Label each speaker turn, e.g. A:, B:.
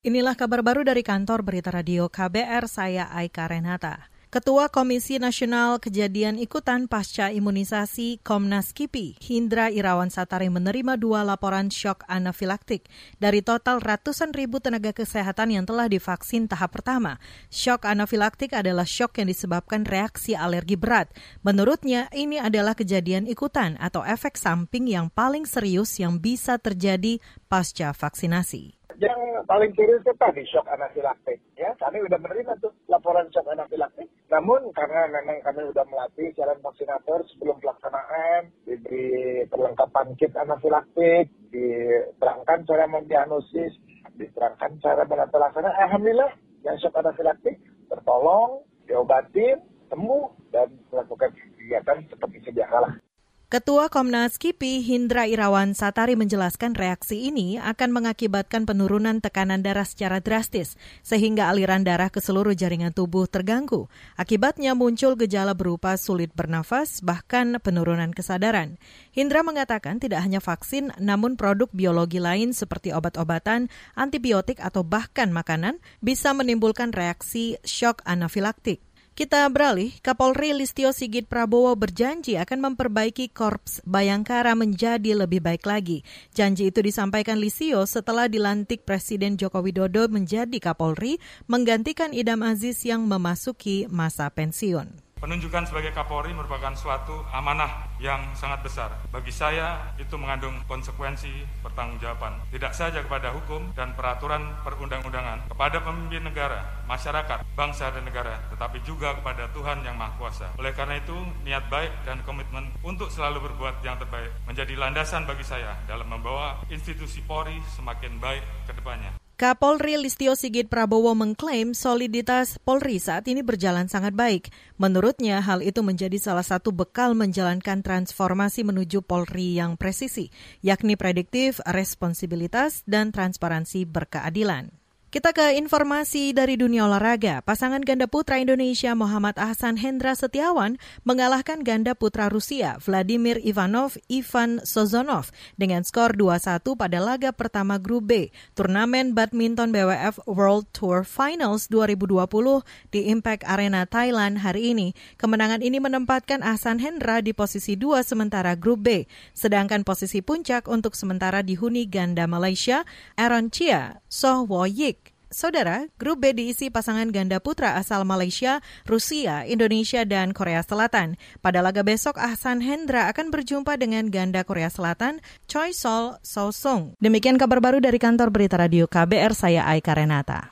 A: Inilah kabar baru dari kantor Berita Radio KBR, saya Aika Renata. Ketua Komisi Nasional Kejadian Ikutan Pasca Imunisasi Komnas KIPI, Hindra Irawan Satari menerima dua laporan shock anafilaktik dari total ratusan ribu tenaga kesehatan yang telah divaksin tahap pertama. Shock anafilaktik adalah shock yang disebabkan reaksi alergi berat. Menurutnya, ini adalah kejadian ikutan atau efek samping yang paling serius yang bisa terjadi pasca vaksinasi
B: yang paling serius itu tadi shock anafilaktik. Ya, kami sudah menerima tuh laporan shock anafilaktik. Namun karena memang kami sudah melatih calon vaksinator sebelum pelaksanaan, diberi perlengkapan kit anafilaktik, diterangkan cara mendiagnosis, diterangkan cara menata laksana. Alhamdulillah yang shock anafilaktik tertolong, diobatin, sembuh, dan
A: Ketua Komnas KIPI Hindra Irawan Satari menjelaskan reaksi ini akan mengakibatkan penurunan tekanan darah secara drastis sehingga aliran darah ke seluruh jaringan tubuh terganggu. Akibatnya muncul gejala berupa sulit bernafas bahkan penurunan kesadaran. Hindra mengatakan tidak hanya vaksin namun produk biologi lain seperti obat-obatan, antibiotik atau bahkan makanan bisa menimbulkan reaksi shock anafilaktik. Kita beralih, Kapolri Listio Sigit Prabowo berjanji akan memperbaiki Korps Bayangkara menjadi lebih baik lagi. Janji itu disampaikan Listio setelah dilantik Presiden Joko Widodo menjadi Kapolri, menggantikan Idam Aziz yang memasuki masa pensiun.
C: Penunjukan sebagai Kapolri merupakan suatu amanah yang sangat besar. Bagi saya, itu mengandung konsekuensi pertanggungjawaban. Tidak saja kepada hukum dan peraturan perundang-undangan, kepada pemimpin negara, masyarakat, bangsa dan negara, tetapi juga kepada Tuhan Yang Maha Kuasa. Oleh karena itu, niat baik dan komitmen untuk selalu berbuat yang terbaik menjadi landasan bagi saya dalam membawa institusi Polri semakin baik ke depannya.
A: Kapolri Listio Sigit Prabowo mengklaim soliditas Polri saat ini berjalan sangat baik. Menurutnya, hal itu menjadi salah satu bekal menjalankan transformasi menuju Polri yang presisi, yakni prediktif, responsibilitas, dan transparansi berkeadilan. Kita ke informasi dari dunia olahraga. Pasangan ganda putra Indonesia Muhammad Ahsan Hendra Setiawan mengalahkan ganda putra Rusia Vladimir Ivanov Ivan Sozonov dengan skor 2-1 pada laga pertama grup B turnamen badminton BWF World Tour Finals 2020 di Impact Arena Thailand hari ini. Kemenangan ini menempatkan Ahsan Hendra di posisi 2 sementara grup B, sedangkan posisi puncak untuk sementara dihuni ganda Malaysia Aaron Chia Soh Wo Yik Saudara, grup B diisi pasangan ganda putra asal Malaysia, Rusia, Indonesia, dan Korea Selatan. Pada laga besok, Ahsan Hendra akan berjumpa dengan ganda Korea Selatan, Choi Sol So Sung. Demikian kabar baru dari kantor berita radio KBR, saya Aika Renata.